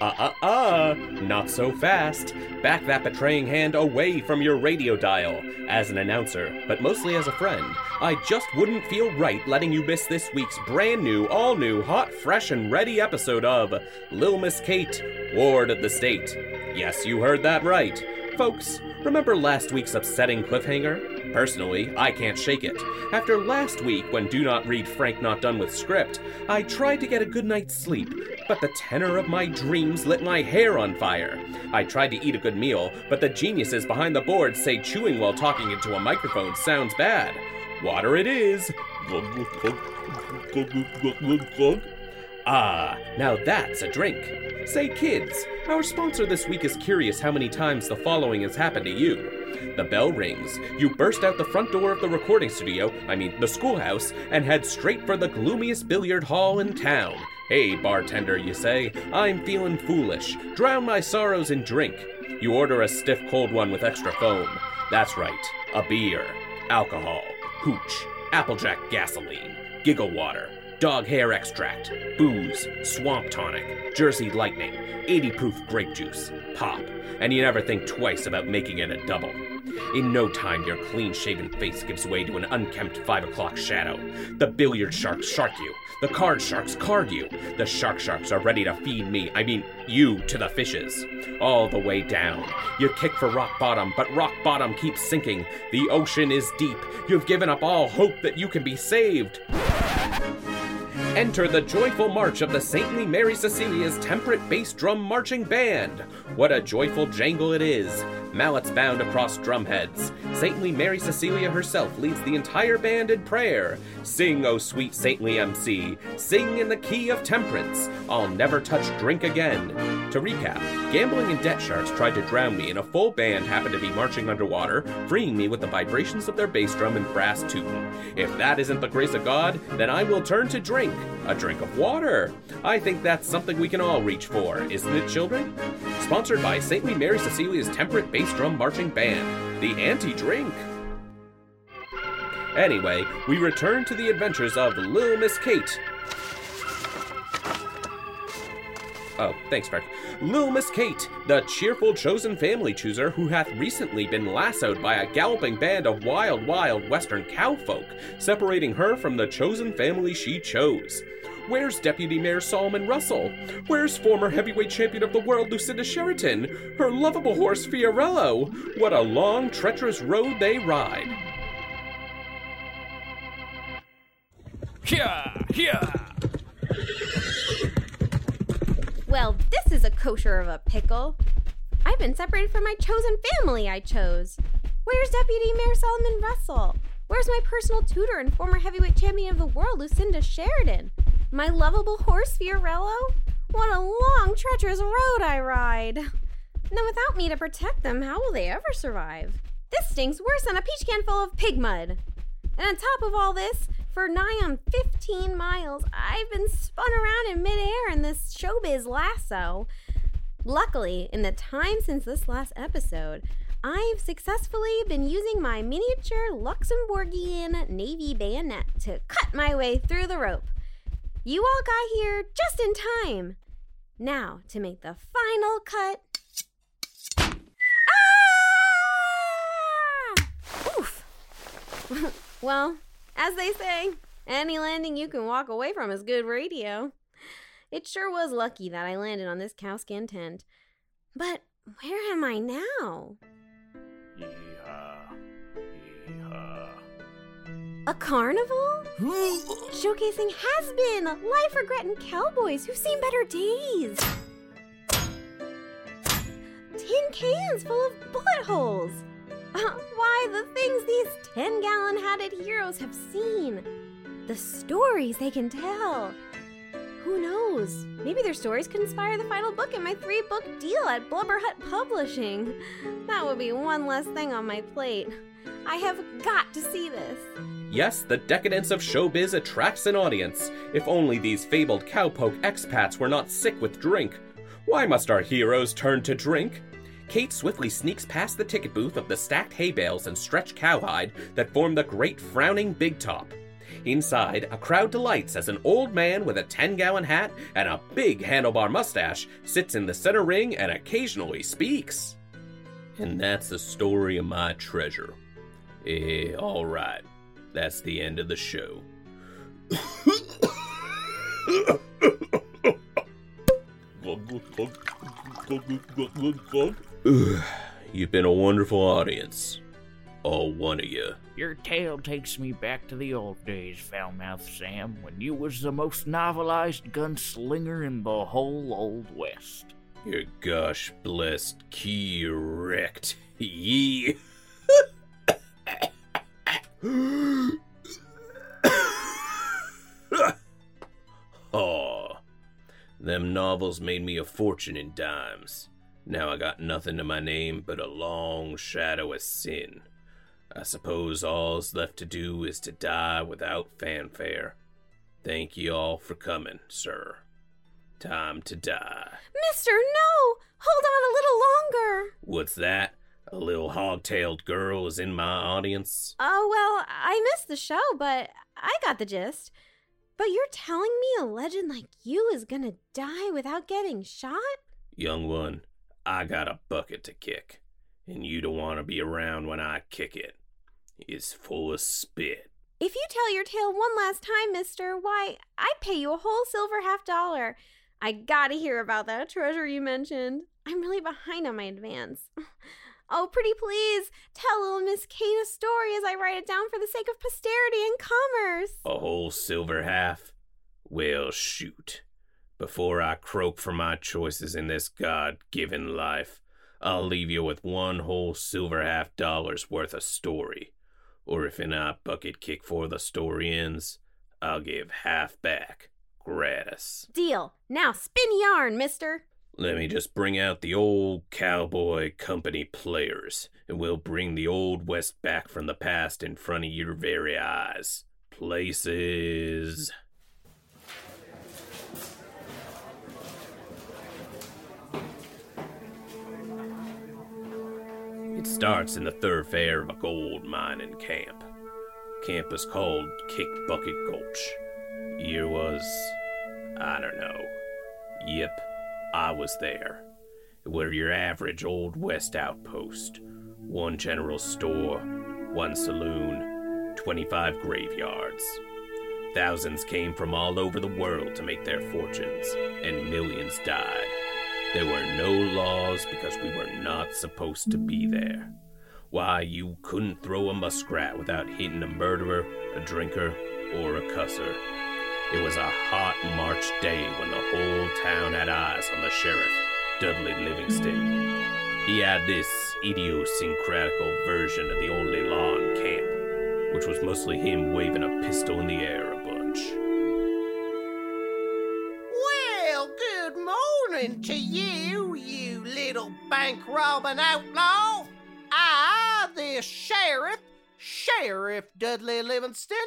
Uh uh uh, not so fast. Back that betraying hand away from your radio dial. As an announcer, but mostly as a friend, I just wouldn't feel right letting you miss this week's brand new, all new, hot, fresh, and ready episode of Lil Miss Kate, Ward of the State. Yes, you heard that right. Folks, remember last week's upsetting cliffhanger? Personally, I can't shake it. After last week, when Do Not Read Frank Not Done with Script, I tried to get a good night's sleep, but the tenor of my dreams lit my hair on fire. I tried to eat a good meal, but the geniuses behind the board say chewing while talking into a microphone sounds bad. Water it is. Ah, now that's a drink. Say, kids, our sponsor this week is curious how many times the following has happened to you. The bell rings. You burst out the front door of the recording studio, I mean the schoolhouse, and head straight for the gloomiest billiard hall in town. Hey, bartender, you say, I'm feeling foolish. Drown my sorrows in drink. You order a stiff cold one with extra foam. That's right, a beer, alcohol, hooch, applejack gasoline, giggle water, dog hair extract, booze, swamp tonic, Jersey lightning, 80 proof grape juice, pop, and you never think twice about making it a double. In no time, your clean shaven face gives way to an unkempt five o'clock shadow. The billiard sharks shark you. The card sharks card you. The shark sharks are ready to feed me, I mean, you, to the fishes. All the way down. You kick for rock bottom, but rock bottom keeps sinking. The ocean is deep. You've given up all hope that you can be saved. Enter the joyful march of the saintly Mary Cecilia's temperate bass drum marching band. What a joyful jangle it is! Mallets bound across drumheads. Saintly Mary Cecilia herself leads the entire band in prayer. Sing, O sweet saintly MC, sing in the key of temperance. I'll never touch drink again. To recap, gambling and debt sharks tried to drown me, and a full band happened to be marching underwater, freeing me with the vibrations of their bass drum and brass tuba. If that isn't the grace of God, then I will turn to drink. A drink of water. I think that's something we can all reach for, isn't it, children? Sponsored by Saintly Mary Cecilia's Temperate Bass Drum Marching Band, the Anti Drink. Anyway, we return to the adventures of Lil Miss Kate. Oh, thanks, Frank. Lil Miss Kate, the cheerful chosen family chooser who hath recently been lassoed by a galloping band of wild, wild western cowfolk, separating her from the chosen family she chose. Where's Deputy Mayor Solomon Russell? Where's former heavyweight champion of the world Lucinda Sheridan? Her lovable horse Fiorello? What a long, treacherous road they ride. Here, here. Well, this is a kosher of a pickle. I've been separated from my chosen family I chose. Where's Deputy Mayor Solomon Russell? Where's my personal tutor and former heavyweight champion of the world, Lucinda Sheridan? My lovable horse, Fiorello? What a long, treacherous road I ride. Now, without me to protect them, how will they ever survive? This stinks worse than a peach can full of pig mud. And on top of all this, for nigh on 15 miles, I've been spun around in midair in this showbiz lasso. Luckily, in the time since this last episode, I've successfully been using my miniature Luxembourgian navy bayonet to cut my way through the rope. You all got here just in time. Now, to make the final cut. Ah! Oof. well, as they say, any landing you can walk away from is good radio. It sure was lucky that I landed on this cowskin tent. But where am I now? A carnival? Showcasing has been, life regret, and cowboys who've seen better days. Tin cans full of bullet holes. Uh, why, the things these 10 gallon hatted heroes have seen. The stories they can tell. Who knows? Maybe their stories could inspire the final book in my three book deal at Blubber Hut Publishing. That would be one less thing on my plate. I have got to see this. Yes, the decadence of showbiz attracts an audience. If only these fabled cowpoke expats were not sick with drink. Why must our heroes turn to drink? Kate swiftly sneaks past the ticket booth of the stacked hay bales and stretched cowhide that form the great frowning big top. Inside, a crowd delights as an old man with a 10 gallon hat and a big handlebar mustache sits in the center ring and occasionally speaks. And that's the story of my treasure. Eh, alright. That's the end of the show. You've been a wonderful audience. All one of you. Your tale takes me back to the old days, Foulmouth Sam, when you was the most novelized gunslinger in the whole Old West. Your gosh blessed key wrecked. Ye. oh, them novels made me a fortune in dimes. Now I got nothing to my name but a long shadow of sin. I suppose all's left to do is to die without fanfare. Thank ye all for coming, sir. Time to die. Mister, no! Hold on a little longer. What's that? A little hog-tailed girl is in my audience? Oh, well, I missed the show, but I got the gist. But you're telling me a legend like you is gonna die without getting shot? Young one, I got a bucket to kick, and you don't want to be around when I kick it. It's full of spit. If you tell your tale one last time, mister, why, I'd pay you a whole silver half dollar. I gotta hear about that treasure you mentioned. I'm really behind on my advance. Oh, pretty please, tell little Miss Kate a story as I write it down for the sake of posterity and commerce. A whole silver half? Well, shoot. Before I croak for my choices in this God given life, I'll leave you with one whole silver half dollar's worth of story. Or if in a bucket kick for the story ends, I'll give half back. Gratis. Deal. Now spin yarn, mister. Let me just bring out the old cowboy company players, and we'll bring the old West back from the past in front of your very eyes. Places. It starts in the thoroughfare of a gold mining camp. Camp is called Kick Bucket Gulch. Year was, I don't know. Yep, I was there. It were your average old west outpost. One general store, one saloon, 25 graveyards. Thousands came from all over the world to make their fortunes, and millions died. There were no laws because we were not supposed to be there. Why, you couldn't throw a muskrat without hitting a murderer, a drinker, or a cusser. It was a hot March day when the whole town had eyes on the sheriff, Dudley Livingston. He had this idiosyncratical version of the only law in camp, which was mostly him waving a pistol in the air a bunch. Well, good morning to you, you little bank robbing outlaw. I, the sheriff, Sheriff Dudley Livingston,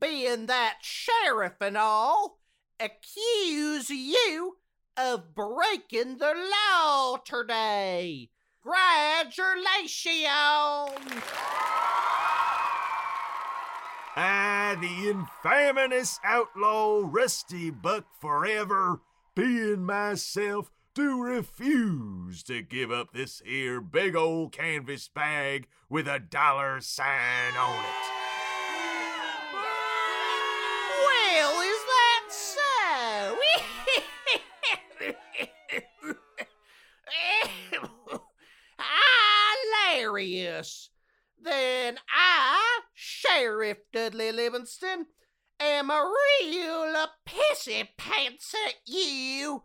being that sheriff and all, accuse you of breaking the law today. Congratulations! I, the infamous outlaw Rusty Buck Forever, being myself, do refuse to give up this here big old canvas bag with a dollar sign on it. Well, is that so? Hilarious. Then I, Sheriff Dudley Livingston, am a real pissy pants at you,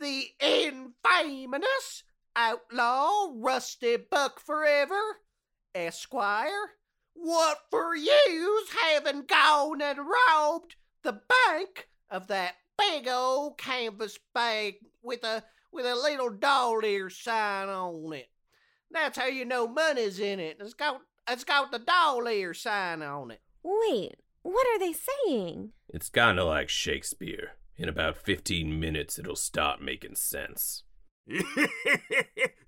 the infamous outlaw Rusty Buck Forever, Esquire. What for yous having gone and robbed the bank of that big old canvas bag with a with a little doll ear sign on it. That's how you know money's in it. It's got it's got the doll ear sign on it. Wait, what are they saying? It's kinda like Shakespeare. In about 15 minutes, it'll start making sense.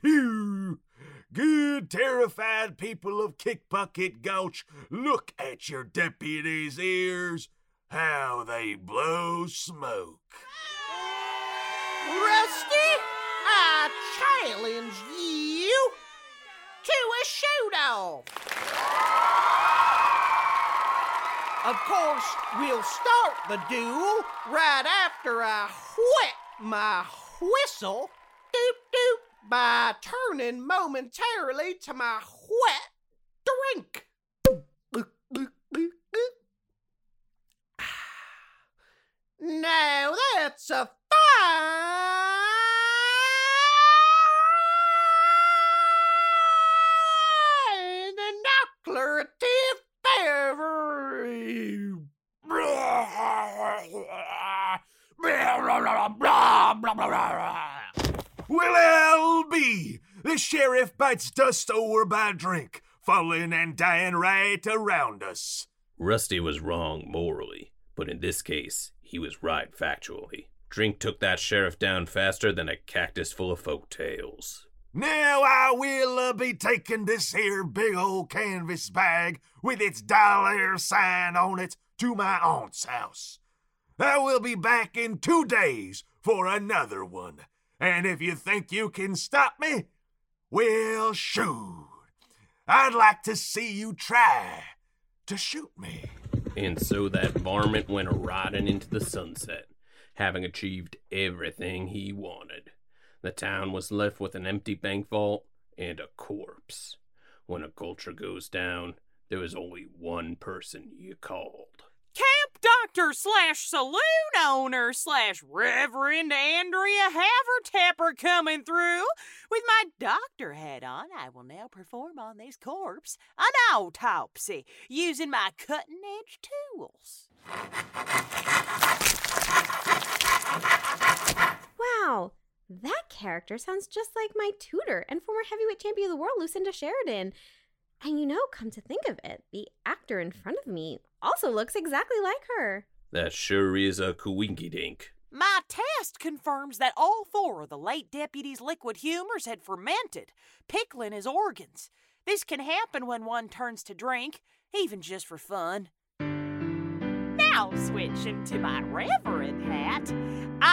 you good terrified people of Kickbucket Gulch, look at your deputy's ears. how they blow smoke. Rusty, I challenge you to a shoot-off. Of course, we'll start the duel right after I whet my whistle, doop doop, by turning momentarily to my wet drink. Now that's a fine inoculative beverage. Well, LB, the sheriff bites dust over my drink, falling and dying right around us. Rusty was wrong morally, but in this case, he was right factually. Drink took that sheriff down faster than a cactus full of folk tales. Now I will uh, be taking this here big old canvas bag with its dollar sign on it to my aunt's house. I will be back in two days for another one. And if you think you can stop me, well, shoot. I'd like to see you try to shoot me. And so that varmint went riding into the sunset, having achieved everything he wanted. The town was left with an empty bank vault and a corpse. When a culture goes down, there is only one person you called. Camp doctor slash saloon owner slash Reverend Andrea Havertapper coming through. With my doctor hat on, I will now perform on this corpse an autopsy using my cutting edge tools. Wow, that character sounds just like my tutor and former heavyweight champion of the world, Lucinda Sheridan. And you know, come to think of it, the actor in front of me also looks exactly like her. That sure is a coinky dink. My test confirms that all four of the late deputy's liquid humors had fermented, pickling his organs. This can happen when one turns to drink, even just for fun. Now, switching to my reverend hat,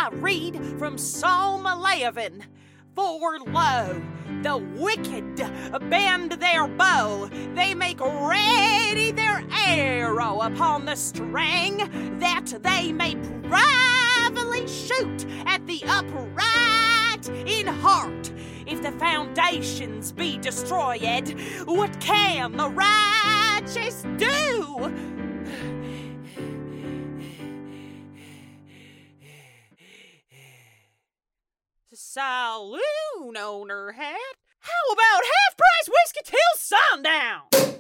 I read from Psalm 11. For lo, the wicked bend their bow, they make ready their arrow upon the string, that they may privately shoot at the upright in heart. If the foundations be destroyed, what can the righteous do? Saloon owner hat? How about half price whiskey till sundown?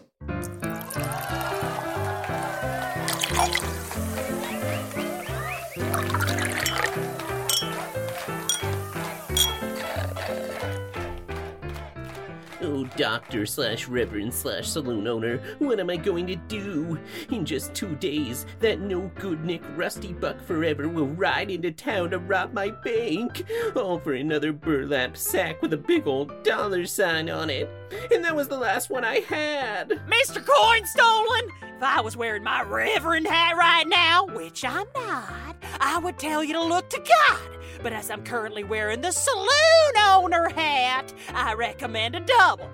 Doctor slash reverend slash saloon owner, what am I going to do? In just two days, that no good Nick Rusty Buck Forever will ride into town to rob my bank. All for another burlap sack with a big old dollar sign on it. And that was the last one I had. Mr. Coin Stolen! If I was wearing my reverend hat right now, which I'm not, I would tell you to look to God. But as I'm currently wearing the saloon owner hat, I recommend a double.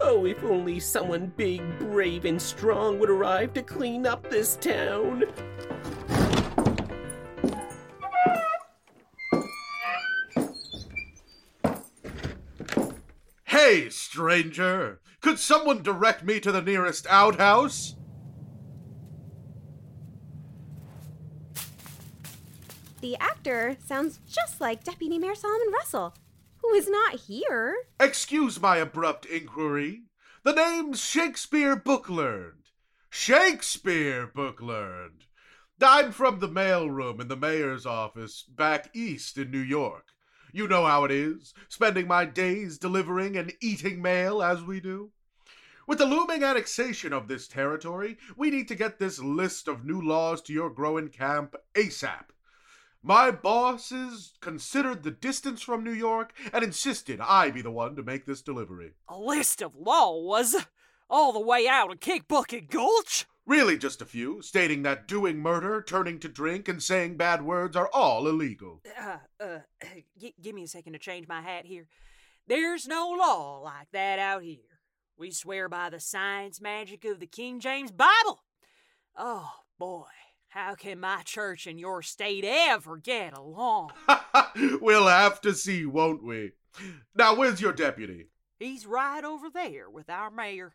Oh, if only someone big, brave, and strong would arrive to clean up this town. Hey, stranger! Could someone direct me to the nearest outhouse? The actor sounds just like Deputy Mayor Solomon Russell, who is not here. Excuse my abrupt inquiry. The name's Shakespeare Booklearned. Shakespeare Booklearned. I'm from the mailroom in the mayor's office back east in New York. You know how it is, spending my days delivering and eating mail as we do. With the looming annexation of this territory, we need to get this list of new laws to your growing camp ASAP. My bosses considered the distance from New York and insisted I be the one to make this delivery. A list of laws? All the way out of Kickbucket Gulch? Really, just a few, stating that doing murder, turning to drink, and saying bad words are all illegal. Uh, uh, g- give me a second to change my hat here. There's no law like that out here. We swear by the science magic of the King James Bible. Oh, boy, how can my church and your state ever get along? we'll have to see, won't we? Now, where's your deputy? He's right over there with our mayor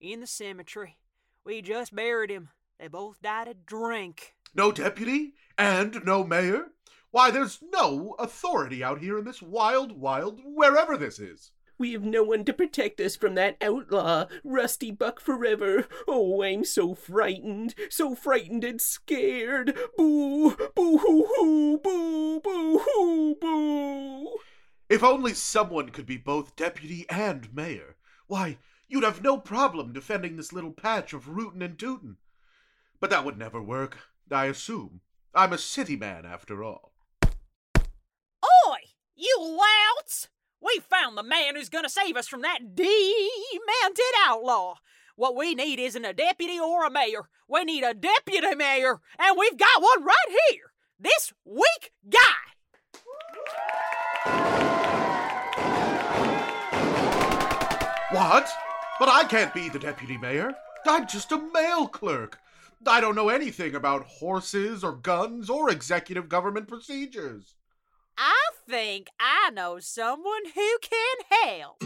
in the cemetery. We just buried him. They both died of drink. No deputy? And no mayor? Why, there's no authority out here in this wild, wild, wherever this is. We have no one to protect us from that outlaw, Rusty Buck Forever. Oh, I'm so frightened, so frightened and scared. Boo, boo hoo hoo, boo, boo hoo, boo. If only someone could be both deputy and mayor. Why, you'd have no problem defending this little patch of rootin' and tootin'. But that would never work, I assume. I'm a city man, after all. Oi, you louts! We found the man who's gonna save us from that demented outlaw. What we need isn't a deputy or a mayor. We need a deputy mayor, and we've got one right here. This weak guy. What? But I can't be the deputy mayor. I'm just a mail clerk. I don't know anything about horses or guns or executive government procedures. I think I know someone who can help.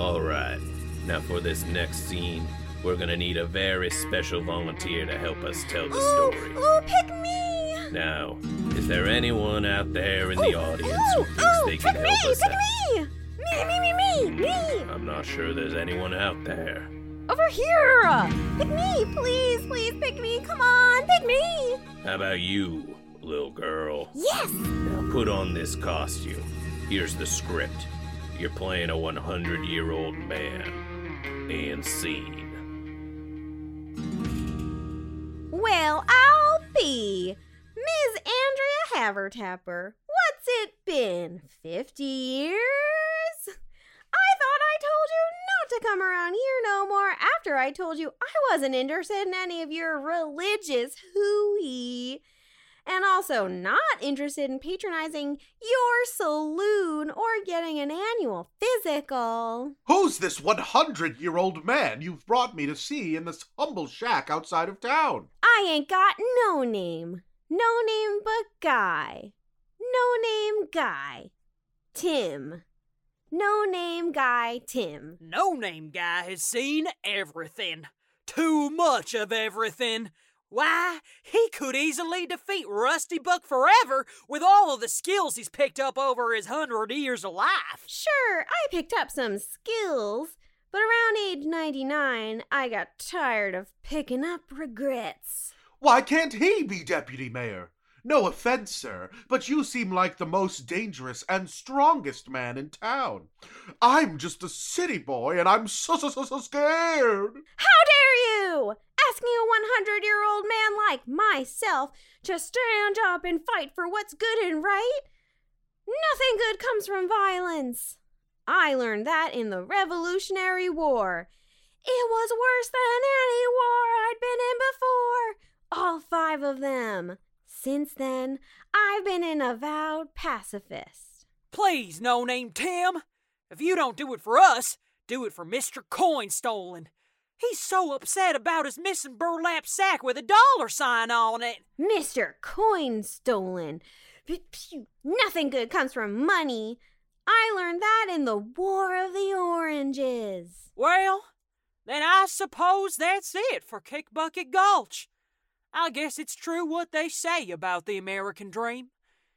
All right, now for this next scene, we're gonna need a very special volunteer to help us tell the Ooh, story. ooh, pick me! Now, is there anyone out there in the audience who Ooh, thinks ooh, they can pick me, us pick out? me! Me, me, me, me, me! I'm not sure there's anyone out there. Over here! Pick me, please, please pick me. Come on, pick me! How about you, little girl? Yes! Now put on this costume. Here's the script. You're playing a 100 year old man. And scene. Well, I'll be Ms. Andrea Havertapper. What's it been? 50 years? I thought I told you not to come around here no more after I told you I wasn't interested in any of your religious hooey. And also not interested in patronizing your saloon or getting an annual physical. Who's this 100 year old man you've brought me to see in this humble shack outside of town? I ain't got no name. No name but Guy. No name Guy. Tim. No name Guy Tim. No name guy has seen everything. Too much of everything. Why, he could easily defeat Rusty Buck forever with all of the skills he's picked up over his hundred years of life. Sure, I picked up some skills, but around age 99, I got tired of picking up regrets. Why can't he be deputy mayor? No offense, sir, but you seem like the most dangerous and strongest man in town. I'm just a city boy and I'm so, so, so, so scared. How dare you! Asking a 100 year old man like myself to stand up and fight for what's good and right? Nothing good comes from violence. I learned that in the Revolutionary War. It was worse than any war I'd been in before. All five of them. Since then, I've been an avowed pacifist. Please, no name Tim. If you don't do it for us, do it for Mr. Coin Stolen. He's so upset about his missing burlap sack with a dollar sign on it. Mr. Coin Stolen. Nothing good comes from money. I learned that in the War of the Oranges. Well, then I suppose that's it for Kickbucket Gulch. I guess it's true what they say about the American dream.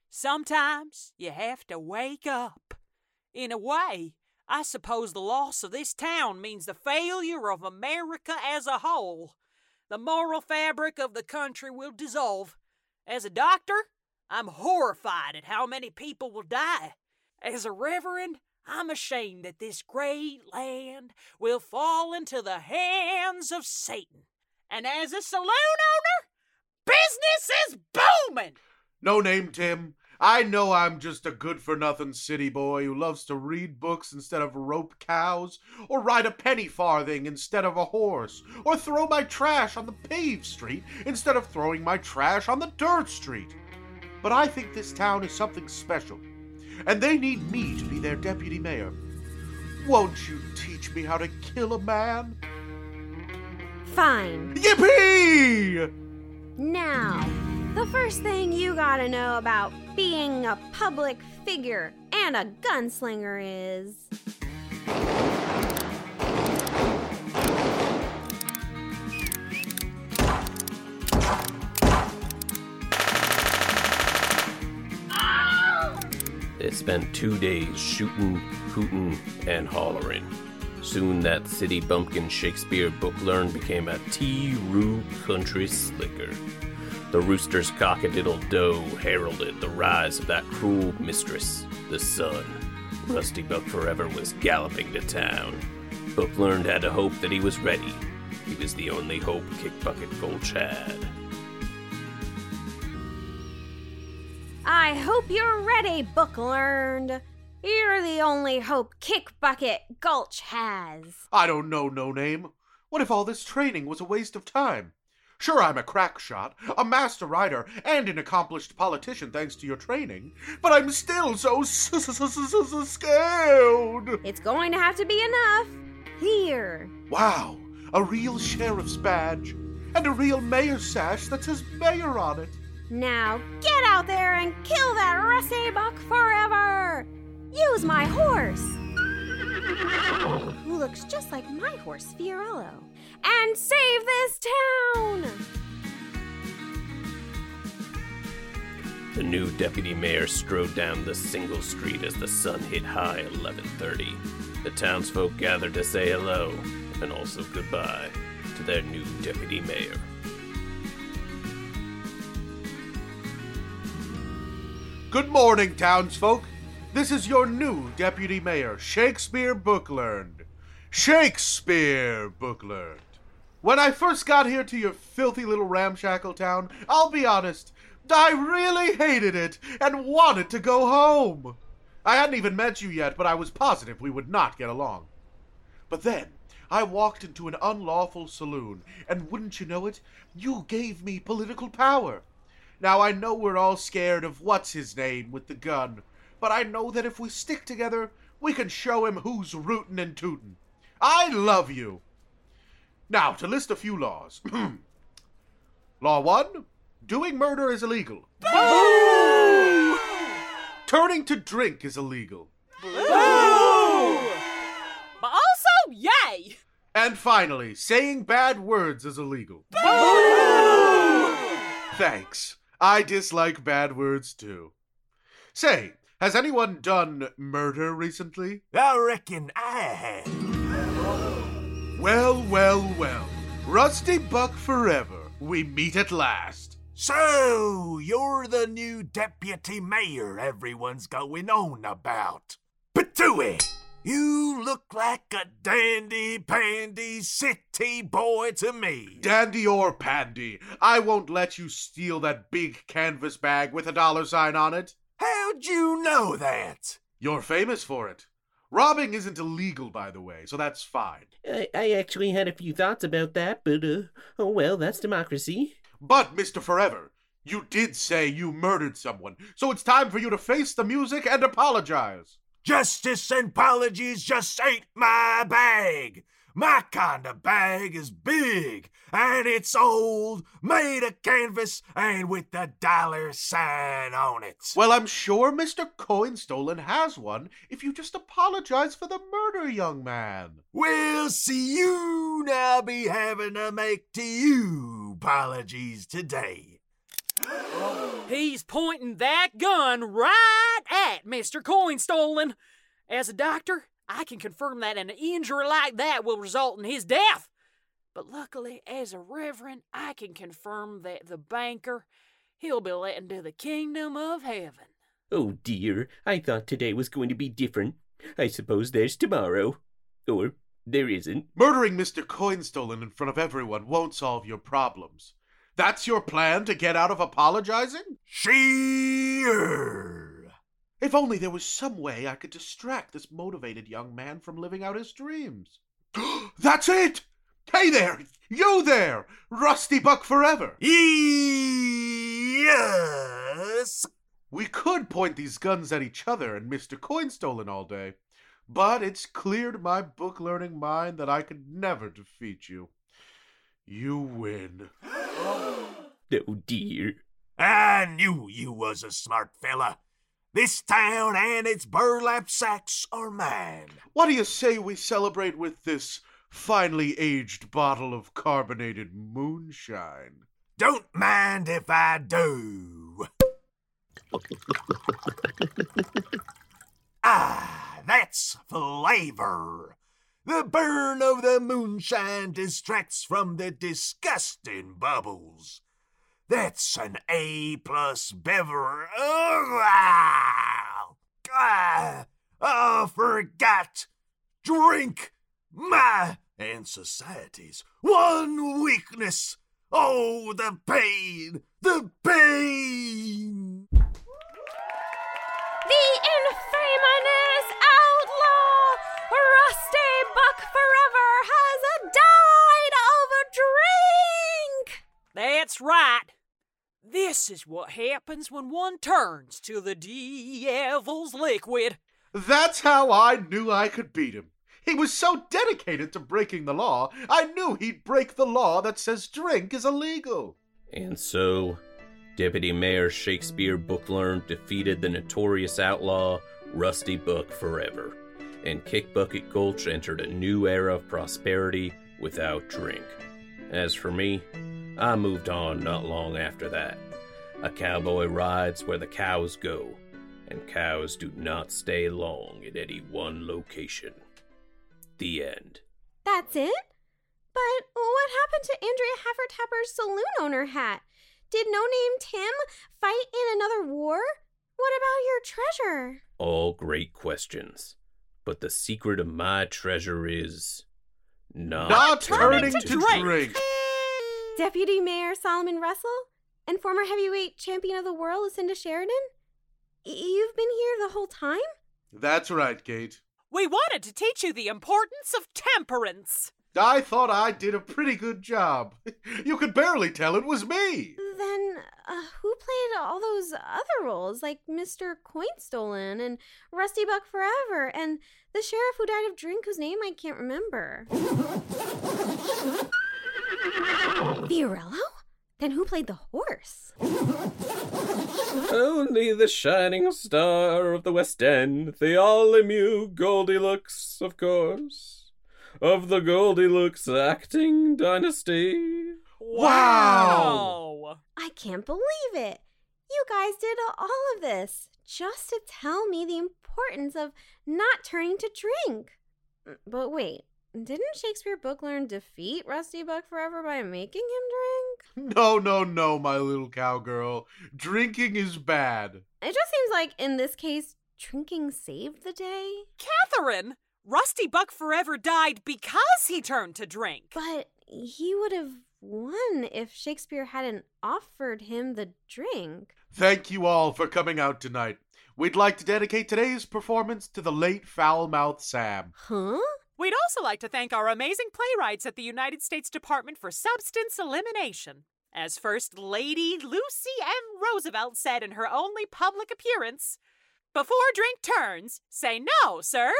Sometimes you have to wake up. In a way, I suppose the loss of this town means the failure of America as a whole. The moral fabric of the country will dissolve. As a doctor, I'm horrified at how many people will die. As a reverend, I'm ashamed that this great land will fall into the hands of Satan. And as a saloon owner, business is booming. No name, Tim. I know I'm just a good for nothing city boy who loves to read books instead of rope cows, or ride a penny farthing instead of a horse, or throw my trash on the paved street instead of throwing my trash on the dirt street. But I think this town is something special, and they need me to be their deputy mayor. Won't you teach me how to kill a man? Fine. Yippee! Now, the first thing you gotta know about being a public figure and a gunslinger is. They spent two days shooting, hooting, and hollering. Soon that city bumpkin Shakespeare book learn became a T-Roo country slicker. The rooster's cockadiddle doe heralded the rise of that cruel mistress, the sun. Rusty Buck Forever was galloping to town. Book learned had to hope that he was ready. He was the only hope Kickbucket Gulch had. I hope you're ready, book learned. You're the only hope Kick Bucket Gulch has. I don't know, no name. What if all this training was a waste of time? Sure, I'm a crack shot, a master rider, and an accomplished politician thanks to your training, but I'm still so scared. It's going to have to be enough. Here. Wow, a real sheriff's badge, and a real mayor's sash that says mayor on it. Now get out there and kill that Rusty Buck forever! Use my horse! Who looks just like my horse, Fiorello. And save this town! The new deputy mayor strode down the single street as the sun hit high 11:30. The townsfolk gathered to say hello and also goodbye to their new deputy mayor. Good morning, townsfolk. This is your new deputy mayor, Shakespeare Booklearned. Shakespeare Booklearned. When I first got here to your filthy little ramshackle town, I'll be honest, I really hated it and wanted to go home. I hadn't even met you yet, but I was positive we would not get along. But then, I walked into an unlawful saloon, and wouldn't you know it, you gave me political power. Now I know we're all scared of what's his name with the gun, but I know that if we stick together, we can show him who's rootin' and tootin'. I love you. Now, to list a few laws. Law 1 Doing murder is illegal. Boo! Turning to drink is illegal. Boo! But also, yay! And finally, saying bad words is illegal. Boo! Thanks. I dislike bad words too. Say, has anyone done murder recently? I reckon I have. Well, well, well. Rusty Buck forever. We meet at last. So, you're the new deputy mayor everyone's going on about. Patooey! You look like a dandy pandy city boy to me. Dandy or pandy, I won't let you steal that big canvas bag with a dollar sign on it. How'd you know that? You're famous for it. Robbing isn't illegal, by the way, so that's fine. I, I actually had a few thoughts about that, but, uh, oh well, that's democracy. But, Mr. Forever, you did say you murdered someone, so it's time for you to face the music and apologize. Justice and apologies just ain't my bag. My kind of bag is big, and it's old, made of canvas, and with the dollar sign on it. Well, I'm sure Mr. Coin Stolen has one if you just apologize for the murder, young man. We'll see you now be having to make to you apologies today. He's pointing that gun right at Mr. Coin Stolen. As a doctor, I can confirm that an injury like that will result in his death. But luckily, as a reverend, I can confirm that the banker, he'll be let into the kingdom of heaven. Oh dear, I thought today was going to be different. I suppose there's tomorrow. Or there isn't. Murdering Mr. Coinstolen in front of everyone won't solve your problems. That's your plan to get out of apologizing? Sure. If only there was some way I could distract this motivated young man from living out his dreams. That's it! Hey there! You there! Rusty Buck Forever! Yes. We could point these guns at each other and Mr. Coin Stolen all day, but it's clear to my book learning mind that I could never defeat you. You win. Oh dear. I knew you was a smart fella. This town and its burlap sacks are mine. What do you say we celebrate with this finely aged bottle of carbonated moonshine? Don't mind if I do. ah, that's flavor. The burn of the moonshine distracts from the disgusting bubbles. That's an A plus bever. Oh, ah, ah, I forgot. Drink my and society's one weakness. Oh, the pain, the pain. The infamous outlaw, Rusty Buck Forever, has died of a drink. That's right. This is what happens when one turns to the devil's liquid. That's how I knew I could beat him. He was so dedicated to breaking the law, I knew he'd break the law that says drink is illegal. And so, Deputy Mayor Shakespeare Booklearn defeated the notorious outlaw Rusty Buck forever, and Kickbucket Gulch entered a new era of prosperity without drink. As for me, I moved on not long after that. A cowboy rides where the cows go, and cows do not stay long at any one location. The end. That's it? But what happened to Andrea Havertapper's saloon owner hat? Did No Name Tim fight in another war? What about your treasure? All great questions. But the secret of my treasure is not, Not turning turning to to drink. drink. Deputy Mayor Solomon Russell and former heavyweight champion of the world Lucinda Sheridan? You've been here the whole time? That's right, Kate. We wanted to teach you the importance of temperance. I thought I did a pretty good job. You could barely tell it was me. Then uh, who played all those other roles, like Mr. Coin Stolen and Rusty Buck Forever and the sheriff who died of drink whose name I can't remember? Fiorello? Then who played the horse? Only the shining star of the West End, the all-immune Goldilocks, of course, of the Goldilocks acting dynasty. Wow. I can't believe it. You guys did all of this just to tell me the importance of not turning to drink. But wait, didn't Shakespeare Book learn defeat Rusty Buck Forever by making him drink? No, no, no, my little cowgirl. Drinking is bad. It just seems like in this case, drinking saved the day. Catherine, Rusty Buck Forever died because he turned to drink. But he would have won if Shakespeare hadn't offered him the drink. Thank you all for coming out tonight. We'd like to dedicate today's performance to the late foul-mouthed Sam. Huh? We'd also like to thank our amazing playwrights at the United States Department for Substance Elimination. As First Lady Lucy M. Roosevelt said in her only public appearance, Before drink turns, say no, sir.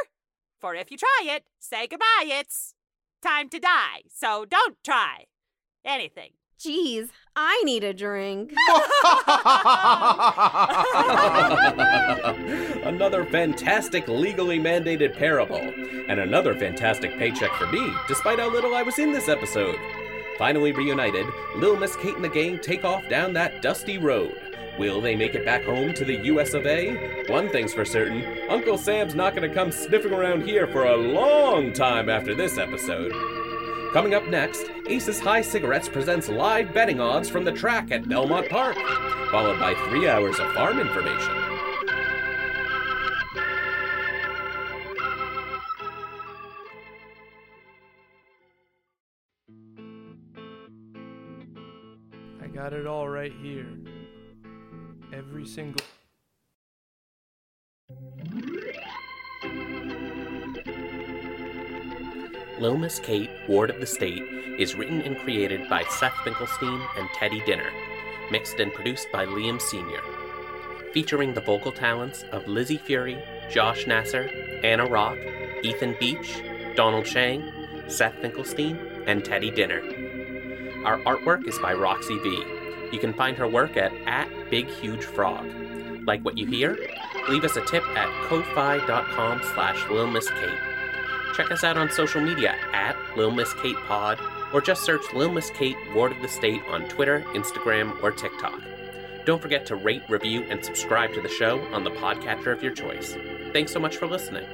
For if you try it, say goodbye. It's time to die, so don't try anything. Geez, I need a drink. another fantastic legally mandated parable, and another fantastic paycheck for me, despite how little I was in this episode. Finally reunited, Lil Miss Kate and the gang take off down that dusty road. Will they make it back home to the US of A? One thing's for certain Uncle Sam's not gonna come sniffing around here for a long time after this episode. Coming up next, Aces High Cigarettes presents live betting odds from the track at Belmont Park, followed by three hours of farm information. I got it all right here. Every single. Lil Miss Kate, Ward of the State, is written and created by Seth Finkelstein and Teddy Dinner, mixed and produced by Liam Sr. Featuring the vocal talents of Lizzy Furey, Josh Nasser, Anna Rock, Ethan Beach, Donald Chang, Seth Finkelstein, and Teddy Dinner. Our artwork is by Roxie V. You can find her work at, at Big Huge Frog. Like what you hear? Leave us a tip at ko-fi.com slash Kate. Check us out on social media at Lil Miss Kate Pod, or just search Lil Miss Kate Ward of the State on Twitter, Instagram, or TikTok. Don't forget to rate, review, and subscribe to the show on the podcatcher of your choice. Thanks so much for listening.